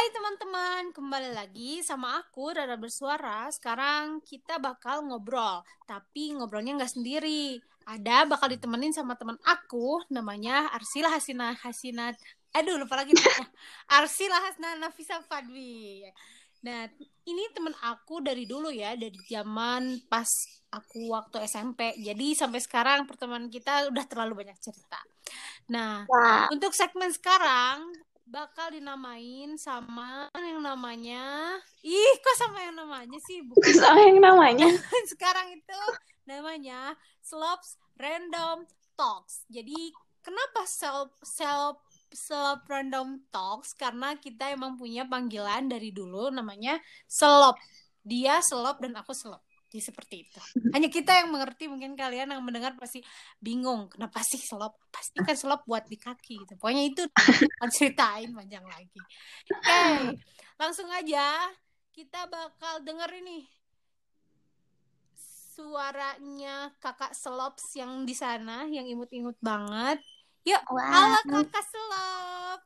Hai teman-teman, kembali lagi sama aku Rara Bersuara. Sekarang kita bakal ngobrol, tapi ngobrolnya nggak sendiri. Ada bakal ditemenin sama teman aku, namanya Arsila Hasina Hasina. Aduh, lupa lagi namanya. Arsila Hasna Nafisa Fadwi. Nah, ini teman aku dari dulu ya, dari zaman pas aku waktu SMP. Jadi sampai sekarang pertemanan kita udah terlalu banyak cerita. Nah, Wah, untuk segmen sekarang bakal dinamain sama yang namanya ih kok sama yang namanya sih? Bukan. Sama yang namanya. sekarang itu namanya Slops Random Talks. Jadi kenapa self self self random talks? Karena kita emang punya panggilan dari dulu namanya selop dia selop dan aku selop jadi seperti itu. Hanya kita yang mengerti mungkin kalian yang mendengar pasti bingung kenapa sih selop? Pasti kan selop buat di kaki gitu. Pokoknya itu akan ceritain panjang lagi. Oke langsung aja kita bakal denger ini suaranya kakak selops yang di sana yang imut-imut banget. Yuk Wah. halo kakak selop.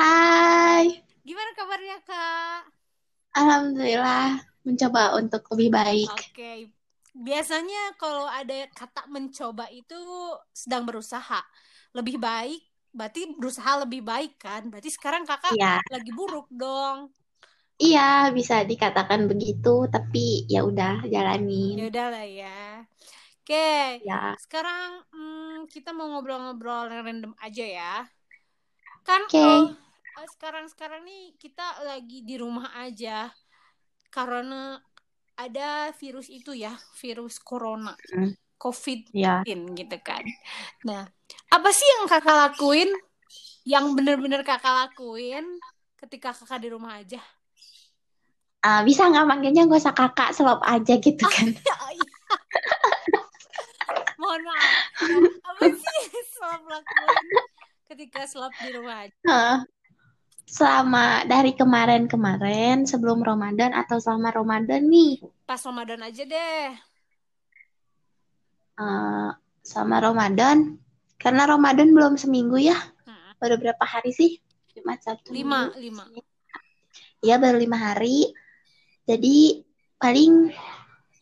Hai, gimana kabarnya kak? Alhamdulillah mencoba untuk lebih baik. Oke, biasanya kalau ada kata mencoba itu sedang berusaha. Lebih baik, berarti berusaha lebih baik kan? Berarti sekarang kakak Iya, lagi buruk dong. iya bisa dikatakan begitu, tapi ya udah Ya jalanin. udah lah ya. Oke, Ya, sekarang hmm, kita mau ngobrol-ngobrol random aja ya. Kan Oke. oh, eh, sekarang-sekarang nih kita lagi di rumah aja karena ada virus itu ya, virus corona, Hmm. COVID ya. gitu kan. Nah, apa sih yang kakak lakuin? Yang bener-bener kakak lakuin ketika kakak di rumah aja? Ah, bisa nggak manggilnya gak usah kakak, selop aja gitu kan? Ya, iya. Mohon maaf. Ya, apa sih yang selap lakuin ketika selap di rumah aja? Heeh. Selama dari kemarin-kemarin sebelum Ramadan atau selama Ramadan nih, Pas Ramadan aja deh. eh, selama Ramadan, karena Ramadan belum seminggu ya, Hmm, baru berapa hari sih? Jumat, Sabtu, Lima, Minggu, lima. Senin. Ya baru lima hari. Jadi paling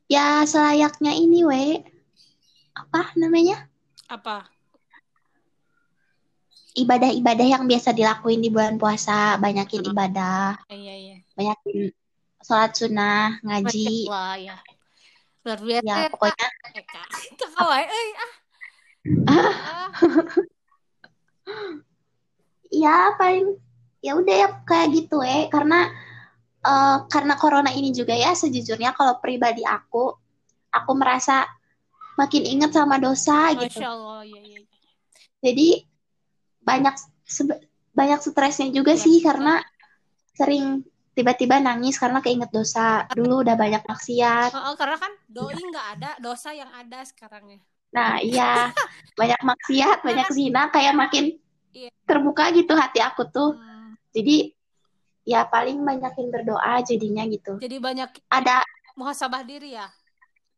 ya selayaknya ini we apa namanya Apa? Ibadah-ibadah yang biasa dilakuin di bulan puasa, banyakin Hmm. ibadah, Eh, Iya, iya. banyakin sholat sunnah, ngaji. Allah ya. Luar biasa Ya ya, pokoknya. Eh. Kakak wae, eh, ah. Ah. ya paling ya udah ya kayak gitu we karena eh, karena corona ini juga ya sejujurnya kalau pribadi aku aku merasa makin inget sama dosa gitu. Masya Allah, ya, ya. Jadi banyak banyak stresnya juga Ya. sih karena sering tiba-tiba nangis karena keinget dosa. Dulu udah banyak maksiat. Oh, oh, karena kan doi nggak ada, dosa yang ada sekarang ya. Nah, iya, banyak maksiat, banyak zina kayak makin Iya. terbuka gitu hati aku tuh. Hmm, Jadi ya paling banyakin berdoa jadinya gitu. jadi banyak Ada muhasabah diri ya.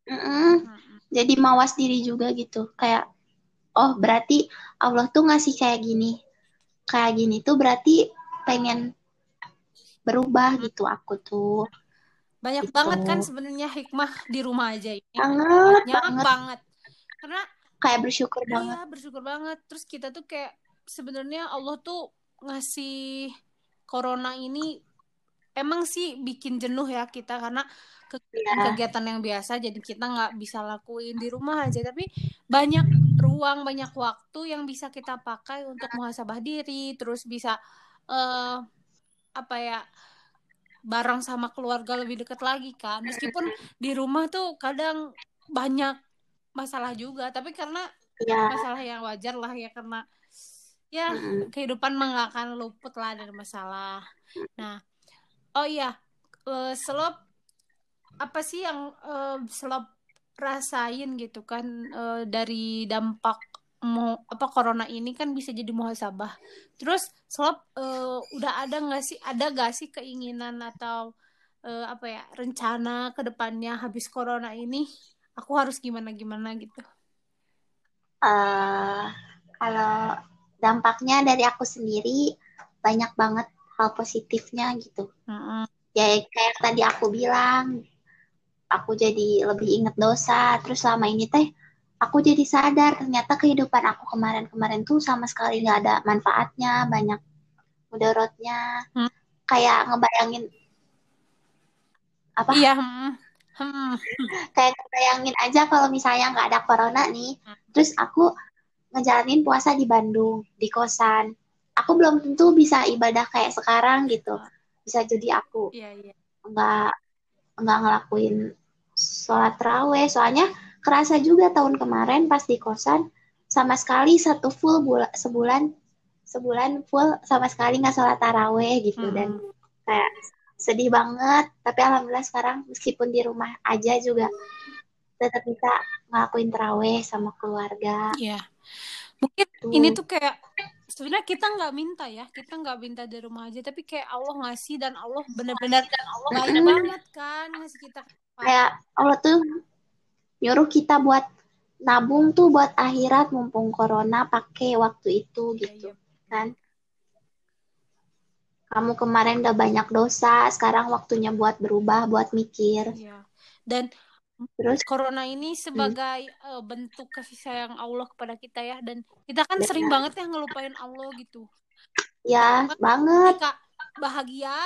mm-mm, Hmm, jadi mawas diri juga gitu. Kayak oh, berarti Allah tuh ngasih kayak gini. Kayak gini tuh berarti pengen berubah gitu aku tuh. Banyak Gitu. banget kan sebenarnya hikmah di rumah aja ini. Banget, Banyak banget. banget. Karena Kayak bersyukur banget. iya bersyukur banget. Terus kita tuh kayak sebenarnya Allah tuh ngasih corona ini emang sih bikin jenuh ya kita karena kegiatan-kegiatan yang biasa jadi kita nggak bisa lakuin di rumah aja tapi banyak ruang banyak waktu yang bisa kita pakai untuk muhasabah diri terus bisa eh apa ya bareng sama keluarga lebih dekat lagi kan meskipun di rumah tuh kadang banyak masalah juga tapi karena Iya. masalah yang wajar lah ya karena ya Mm-mm. kehidupan mah nggak akan luput lah dari masalah nah oh iya eh, selop apa sih yang eh, selop rasain gitu kan eh, dari dampak mau apa corona ini kan bisa jadi muhasabah. Terus selop eh, udah ada nggak sih ada nggak sih keinginan atau eh, apa ya rencana ke depannya habis corona ini? Aku harus gimana gimana gitu. Eh kalau dampaknya dari aku sendiri banyak banget hal positifnya gitu Mm-mm. ya kayak tadi aku bilang aku jadi lebih inget dosa terus selama ini teh aku jadi sadar ternyata kehidupan aku kemarin-kemarin tuh sama sekali nggak ada manfaatnya banyak mudaratnya Hmm. kayak ngebayangin apa Iya. hmm. Hmm. kayak ngebayangin aja kalau misalnya nggak ada corona nih Hmm. terus aku ngejalanin puasa di Bandung di kosan aku belum tentu bisa ibadah kayak sekarang gitu. Bisa jadi aku Iya, iya. nggak nggak ngelakuin sholat terawih. Soalnya kerasa juga tahun kemarin pas di kosan sama sekali satu full bula, sebulan sebulan full sama sekali nggak sholat taraweh gitu. Dan Mm-mm. kayak sedih banget. Tapi alhamdulillah sekarang meskipun di rumah aja juga tetap bisa ngelakuin terawih sama keluarga. Iya. Mungkin tuh ini tuh kayak sebenarnya kita nggak minta ya, kita nggak minta dari rumah aja, tapi kayak Allah ngasih dan Allah benar-benar baik Mm, banget kan ngasih kita kayak Allah tuh nyuruh kita buat nabung tuh buat akhirat mumpung corona pakai waktu itu Iya, gitu iya. kan kamu kemarin udah banyak dosa sekarang waktunya buat berubah buat mikir Iya. Dan terus corona ini hmm, sebagai eh, bentuk kasih sayang Allah kepada kita ya. Dan kita kan sering benar. banget ya ngelupain Allah gitu. ya Bahkan banget. ketika bahagia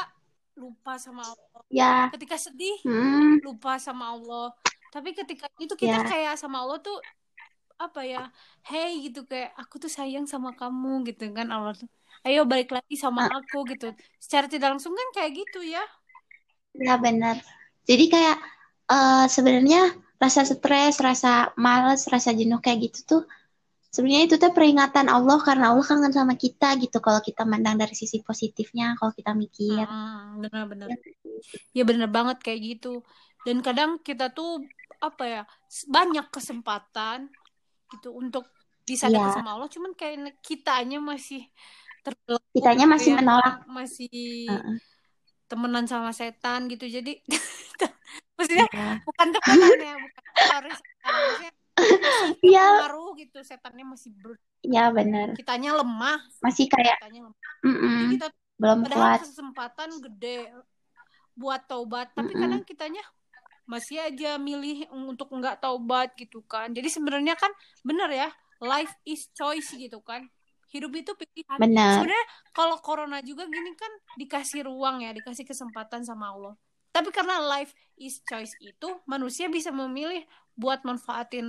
lupa sama Allah. ya. Ketika sedih hmm, lupa sama Allah. Tapi ketika itu kita ya. kayak sama Allah tuh apa ya hey gitu kayak aku tuh sayang sama kamu gitu kan Allah tuh. Ayo balik lagi sama eh, aku gitu. Secara tidak langsung kan kayak gitu ya. Ya benar. Jadi kayak eh, sebenarnya rasa stres rasa males rasa jenuh kayak gitu tuh sebenarnya itu tuh peringatan Allah karena Allah kangen sama kita gitu kalau kita mandang dari sisi positifnya kalau kita mikir. Mm-mm, benar-benar ya, ya benar banget kayak gitu. Dan kadang kita tuh apa ya banyak kesempatan gitu untuk bisa ya dekat sama Allah cuman kayak kitanya masih terbelenggu kitanya masih ya menolak. masih Heeh, temenan sama setan gitu. Jadi maksudnya ya bukan temenan ya bukan harus maksudnya masih Iya, terpengaruh gitu setannya masih ber ya benar. kitanya lemah. Masih kayak kitanya lemah. Mm-mm, jadi kita belum padahal kuat. kesempatan gede buat taubat tapi Mm-mm, kadang kitanya masih aja milih untuk nggak taubat gitu kan. Jadi sebenarnya kan bener ya life is choice gitu kan. Hidup itu pilihan. Benar. sebenarnya kalau corona juga gini kan dikasih ruang ya dikasih kesempatan sama Allah tapi karena life is choice itu manusia bisa memilih buat manfaatin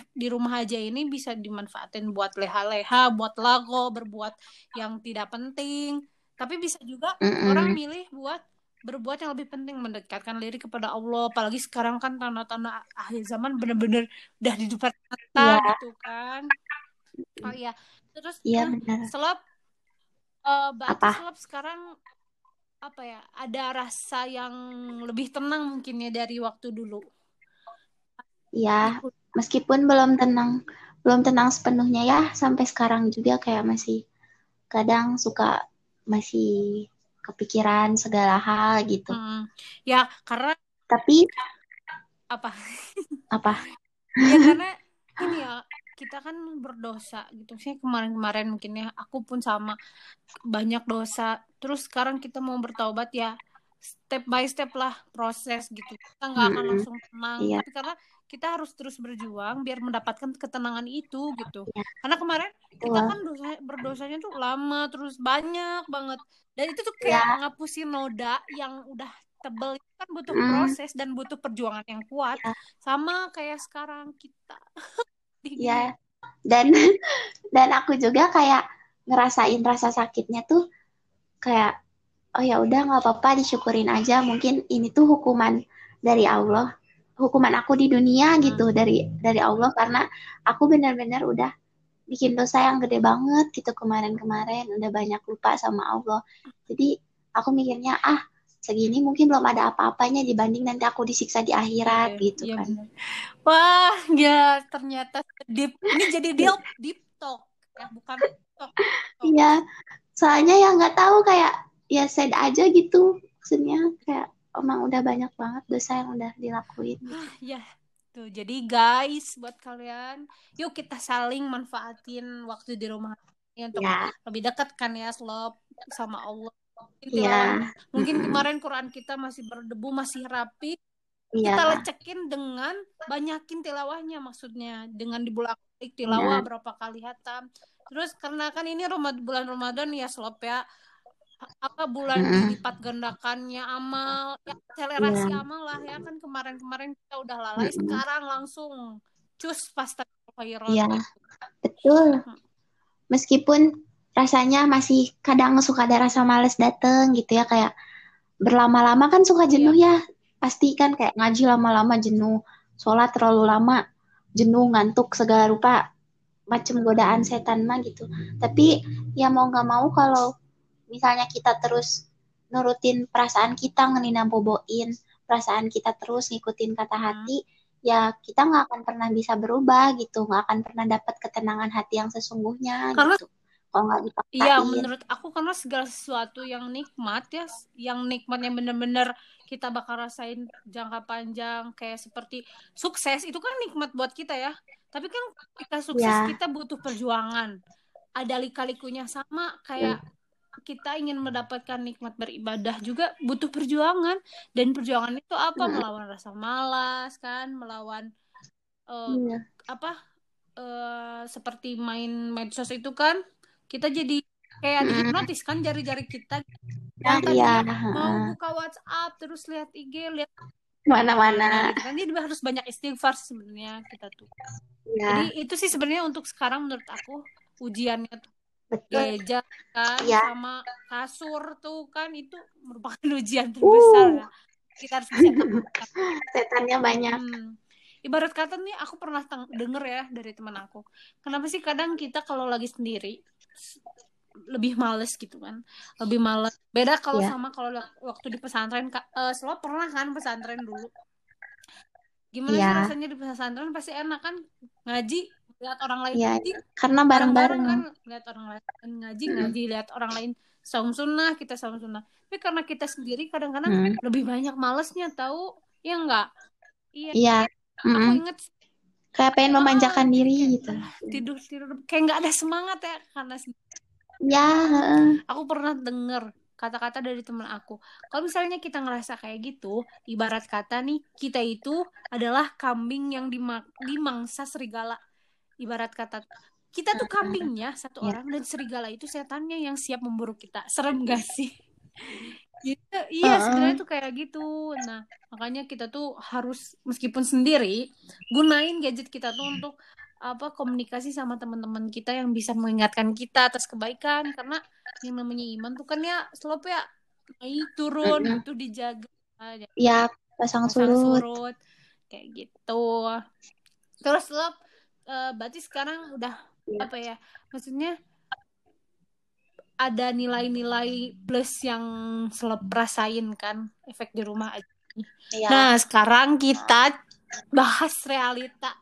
F- di rumah aja ini bisa dimanfaatin buat leha-leha buat lago berbuat yang tidak penting. Tapi bisa juga orang Mm-mm, milih buat berbuat yang lebih penting mendekatkan diri kepada Allah. Apalagi sekarang kan tanda-tanda akhir zaman bener-bener udah di depan mata Iya, gitu kan. Oh iya. Terus eh, benar. selap eh, berarti Apa? selap sekarang apa ya ada rasa yang lebih tenang mungkin ya dari waktu dulu Iya, Gitu. meskipun belum tenang, belum tenang sepenuhnya ya, sampai sekarang juga kayak masih kadang suka masih kepikiran segala hal gitu. Mm. ya karena Tapi apa apa? ya karena ini ya kita kan berdosa gitu. Sih kemarin-kemarin mungkin ya aku pun sama banyak dosa. Terus sekarang kita mau bertaubat ya step by step lah proses gitu. Kita nggak akan langsung tenang. Iya, tapi karena kita harus terus berjuang biar mendapatkan ketenangan itu gitu. Iya, karena kemarin kita kan dosa berdosanya tuh lama terus banyak banget. Dan itu tuh Iya, kayak ngapusin noda yang udah tebel. Itu kan butuh mm, proses dan butuh perjuangan yang kuat. Iya, sama kayak sekarang kita iya. Dan dan aku juga kayak ngerasain rasa sakitnya tuh kayak oh ya udah nggak apa-apa disyukurin aja. Mungkin ini tuh hukuman dari Allah. Hukuman aku di dunia Hmm. gitu dari dari Allah. Karena aku benar-benar udah bikin dosa yang gede banget gitu kemarin-kemarin. Udah banyak lupa sama Allah. Jadi aku mikirnya ah segini mungkin belum ada apa-apanya dibanding nanti aku disiksa di akhirat Iya, gitu iya kan. Wah, ya ternyata deep. Ini jadi deep deep talk ya, bukan talk. iya soalnya ya nggak tahu kayak ya sad aja gitu maksudnya kayak emang udah banyak banget dosa yang udah dilakuin gitu. Ah, ya. Tuh, jadi guys, buat kalian, yuk kita saling manfaatin waktu di rumah ini untuk ya lebih dekat kan ya, Slop sama Allah. Mungkin Mm-mm. kemarin Quran kita masih berdebu, masih rapi. Iya. Kita lecekin dengan banyakin tilawahnya maksudnya. Dengan dibolak-balik tilawah Iya. berapa kali hatam. Terus karena kan ini Ramad- bulan Ramadan ya slop ya. Apa bulan Mm-mm. dilipat gandakannya amal, ya, akselerasi Iya. amal lah ya kan kemarin-kemarin kita udah lalai, Mm-mm. sekarang langsung cus pasta khairat Iya. gitu. Betul. Hmm. Meskipun rasanya masih kadang suka ada rasa males dateng gitu ya kayak berlama-lama kan suka jenuh ya. Pasti kan kayak ngaji lama-lama jenuh, sholat terlalu lama jenuh, ngantuk segala rupa macam godaan setan mah gitu. Tapi ya mau nggak mau kalau misalnya kita terus nurutin perasaan kita ngenina boboin perasaan kita terus ngikutin kata hati ya kita nggak akan pernah bisa berubah gitu nggak akan pernah dapat ketenangan hati yang sesungguhnya Karena- gitu kalau nggak dipaksain Iya, menurut aku karena segala sesuatu yang nikmat ya, yang nikmat yang bener-bener kita bakal rasain jangka panjang, kayak seperti sukses itu kan nikmat buat kita ya. Tapi kan kita sukses Ya. kita butuh perjuangan. Ada lika-likunya sama kayak kita ingin mendapatkan nikmat beribadah juga butuh perjuangan dan perjuangan itu apa? Hmm. Melawan rasa malas kan, melawan Iya. apa eh seperti main medsos itu kan kita jadi kayak Mm. dihipnotis kan jari-jari kita. Nah, yang iya. mau buka WhatsApp terus lihat IG lihat mana-mana. Gitu kan. Jadi harus banyak istighfar sebenarnya kita tuh. Ya jadi itu sih sebenarnya untuk sekarang menurut aku ujiannya tuh. Betul. Geja kan Iya. sama kasur tuh kan itu merupakan ujian terbesar. Ya. kita harus bisa setannya banyak. Hmm. Ibarat kata nih aku pernah denger ya dari teman aku. Kenapa sih kadang kita kalau lagi sendiri lebih males gitu kan? Lebih males. Beda kalau Iya. sama kalau la- waktu di pesantren Kak. Eh, Selo pernah kan pesantren dulu? Gimana sih Iya. rasanya di pesantren pasti enak kan ngaji lihat orang lain Iya, ngaji karena bareng-bareng kan lihat orang lain ngaji ngaji lihat orang lain saum sunnah kita saum sunnah tapi karena kita sendiri kadang-kadang Hmm. lebih banyak malesnya tahu ya enggak iya iya aku inget kayak pengen Ah, memanjakan diri kayak, gitu. "Ah, tidur tidur. Kayak nggak ada semangat ya karena ya heeh. aku pernah denger kata-kata dari temen aku. Kalau misalnya kita ngerasa kayak gitu ibarat kata nih kita itu adalah kambing yang dima- dimangsa serigala. Ibarat kata kita tuh kambingnya satu Ya. orang dan serigala itu setannya yang siap memburu kita. Serem gak sih gitu iya Heeh. sebenarnya tuh kayak gitu nah makanya kita tuh harus meskipun sendiri gunain gadget kita tuh untuk apa komunikasi sama teman-teman kita yang bisa mengingatkan kita atas kebaikan karena yang namanya iman tuh kan ya slope ya naik turun Mm-mm. itu dijaga aja ya pasang pasang surut surut kayak gitu terus lo eh, berarti sekarang udah Iya. apa ya maksudnya ada nilai-nilai plus yang selep rasain kan efek di rumah aja. Ya nah sekarang kita bahas realita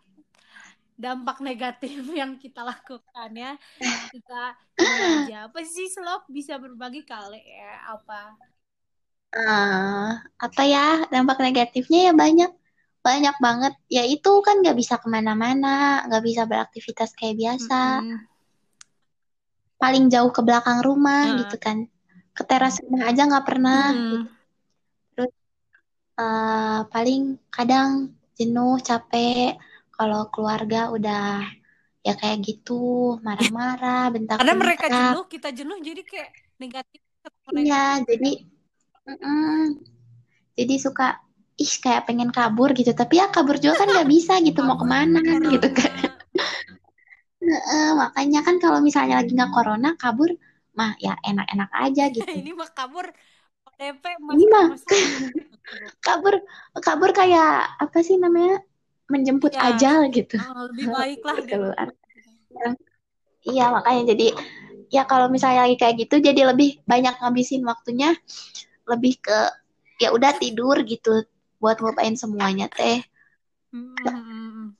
dampak negatif yang kita lakukan ya. Kita aja apa sih selop bisa berbagi kali ya apa? Eh, apa ya dampak negatifnya ya banyak. Banyak banget. Ya itu kan nggak bisa ke mana-mana nggak bisa beraktivitas kayak biasa. Mm-mm. Paling jauh ke belakang rumah Ah. gitu kan. Ke teras rumah aja nggak pernah Mm-mm. Eh, paling kadang jenuh capek kalau keluarga udah ya kayak gitu marah-marah bentak karena mereka jenuh kita jenuh jadi kayak negatif iya jadi mm-mm. jadi suka ih kayak pengen kabur gitu. Tapi ya kabur juga kan nggak bisa gitu mau ke mana gitu kan Makanya kan kalau misalnya lagi nggak corona kabur mah ya enak-enak aja gitu ini mah kabur ODP Ini mah. kabur kabur kayak apa sih namanya menjemput Ya. ajal gitu Ah, lebih baik lah Keluar. Iya, makanya jadi ya kalau misalnya lagi kayak gitu jadi lebih banyak ngabisin waktunya lebih ke ya udah tidur gitu buat ngelupain semuanya teh. Mm-mm.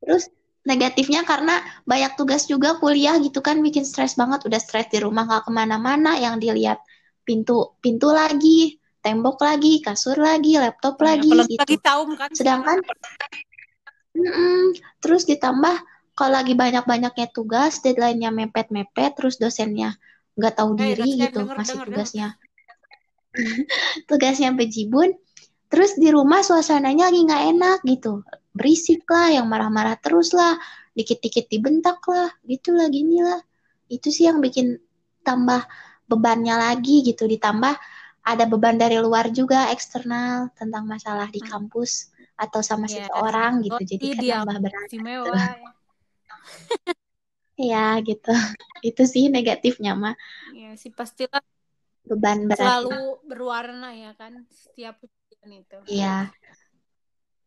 Terus negatifnya karena banyak tugas juga kuliah gitu kan bikin stres banget. Udah stres di rumah nggak ke mana-mana. Yang dilihat pintu pintu lagi tembok lagi kasur lagi laptop lagi Apalagi gitu. lagi saum kan. Sedangkan Mm-mm. terus ditambah kalau lagi banyak-banyaknya tugas deadline-nya mepet-mepet terus dosennya nggak tahu Eh, diri Dot, gitu denger, masih denger, tugasnya. Tugasnya bejibun terus di rumah suasananya lagi nggak enak gitu berisik lah yang marah-marah terus lah dikit-dikit dibentak lah gitulah gini lah itu sih yang bikin tambah bebannya lagi gitu ditambah ada beban dari luar juga eksternal tentang masalah di Hmm. kampus atau sama Ya, seseorang gitu oh, jadi iya, kan tambah berat istimewa ya. ya gitu itu sih negatifnya mah Ya, sih pastilah beban berat selalu berwarna ya kan setiap itu. Iya.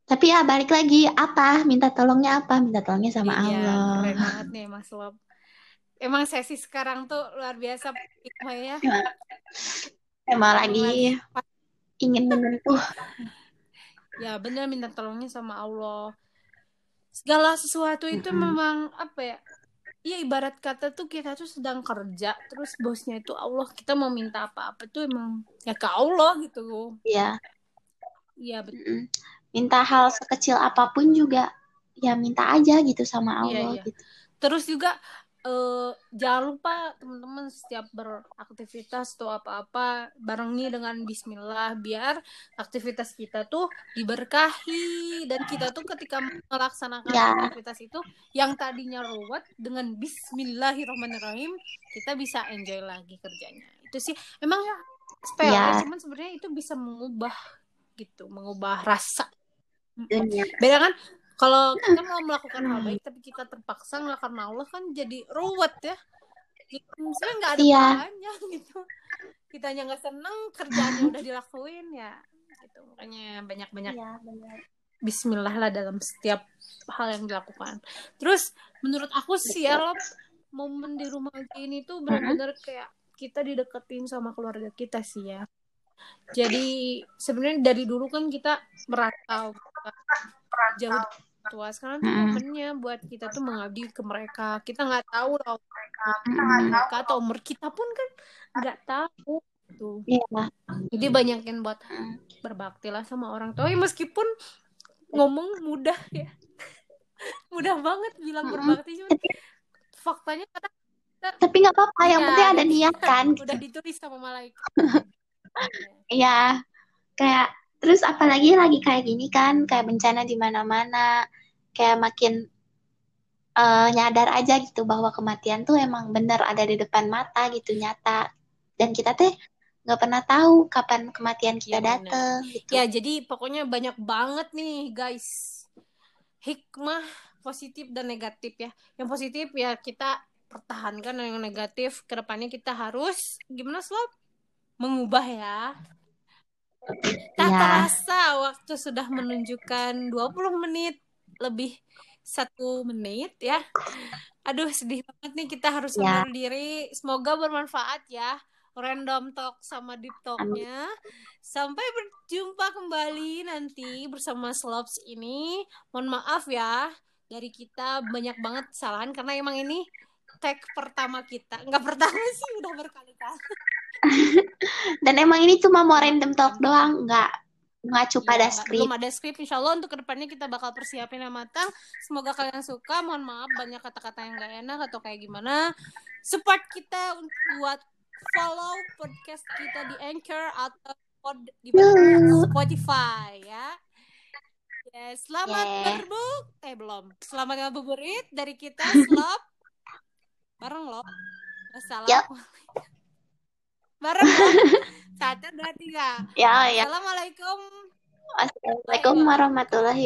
Tapi ya balik lagi apa? Minta tolongnya apa? Minta tolongnya sama Iya, Allah. keren banget nih Mas Lob. Emang sesi sekarang tuh luar biasa ya. Emang, emang lagi ingin menyentuh. Ya bener minta tolongnya sama Allah. Segala sesuatu itu Mm-mm. memang apa ya? Ya ibarat kata tuh kita tuh sedang kerja terus bosnya itu Allah kita mau minta apa-apa tuh emang ya ke Allah gitu. Ya, Iya betul. mm-mm. Minta hal sekecil apa pun juga ya minta aja gitu sama Iya, Allah iya. gitu. Terus juga eh, jangan lupa teman-teman setiap beraktivitas atau apa-apa barengi dengan Bismillah biar aktivitas kita tuh diberkahi dan kita tuh ketika melaksanakan Ya. aktivitas itu yang tadinya ruwet dengan Bismillahirrahmanirrahim kita bisa enjoy lagi kerjanya. Itu sih emang ya sepele Ya. cuman sebenarnya itu bisa mengubah gitu, mengubah rasa Dunia. beda kan? Kalau kita mau melakukan hal baik tapi kita terpaksa nggak karena Allah kan jadi ruwet ya. Gitu. sebenarnya nggak ada Iya. pahalanya gitu. Kitanya nggak seneng kerjaannya udah dilakuin ya gitu. Makanya banyak banyak Iya, benar. Bismillah lah dalam setiap hal yang dilakukan. Terus menurut aku sih ya Lob, momen di rumah ini tuh benar-benar kayak kita dideketin sama keluarga kita sih ya. Jadi sebenarnya dari dulu kan kita merantau jauh tua sekarang tuh momennya buat kita tuh mengabdi ke mereka kita nggak tahu Mm-mm. mereka atau umur kita pun kan nggak tahu tuh Iya. jadi banyakin buat berbakti lah sama orang tua ya meskipun ngomong mudah ya mudah banget bilang berbakti cuman faktanya kadang Tapi nggak apa-apa, yang Iya, penting ada gitu. niat kan. gitu. udah ditulis sama malaikat Iya, kayak terus apalagi lagi kayak gini kan, kayak bencana di mana-mana, kayak makin eh, nyadar aja gitu bahwa kematian tuh emang bener ada di depan mata gitu nyata, dan kita teh nggak pernah tahu kapan kematian kita Iya, bener. dateng gitu. Ya, jadi pokoknya banyak banget nih, guys. Hikmah positif dan negatif ya. Yang positif ya kita pertahankan dan yang negatif ke depannya kita harus gimana Slob? Mengubah ya. Tak Iya. terasa waktu sudah menunjukkan 20 menit lebih satu menit ya. Aduh sedih banget nih kita harus Ya. undur diri. Semoga bermanfaat ya. Random talk sama deep talknya. Sampai berjumpa kembali nanti bersama Slobs ini. Mohon maaf ya dari kita banyak banget kesalahan karena emang ini tag pertama kita. Enggak pertama sih udah berkali-kali. Dan emang ini cuma mau random talk doang, nggak ngacu pada Iya, skrip. Belum ada skrip. Insya Allah untuk ke depannya kita bakal persiapin yang matang. Semoga kalian suka. Mohon maaf banyak kata-kata yang gak enak atau kayak gimana. Support kita untuk buat follow podcast kita di Anchor atau pod di Spotify ya. Yes, selamat Yeah. berbuk. Eh belum. Selamat ngabuburit dari kita. Slop. Bareng lo. Assalamualaikum. Bareng. Satu, dua, tiga. Ya, ya. Assalamualaikum. Assalamualaikum warahmatullahi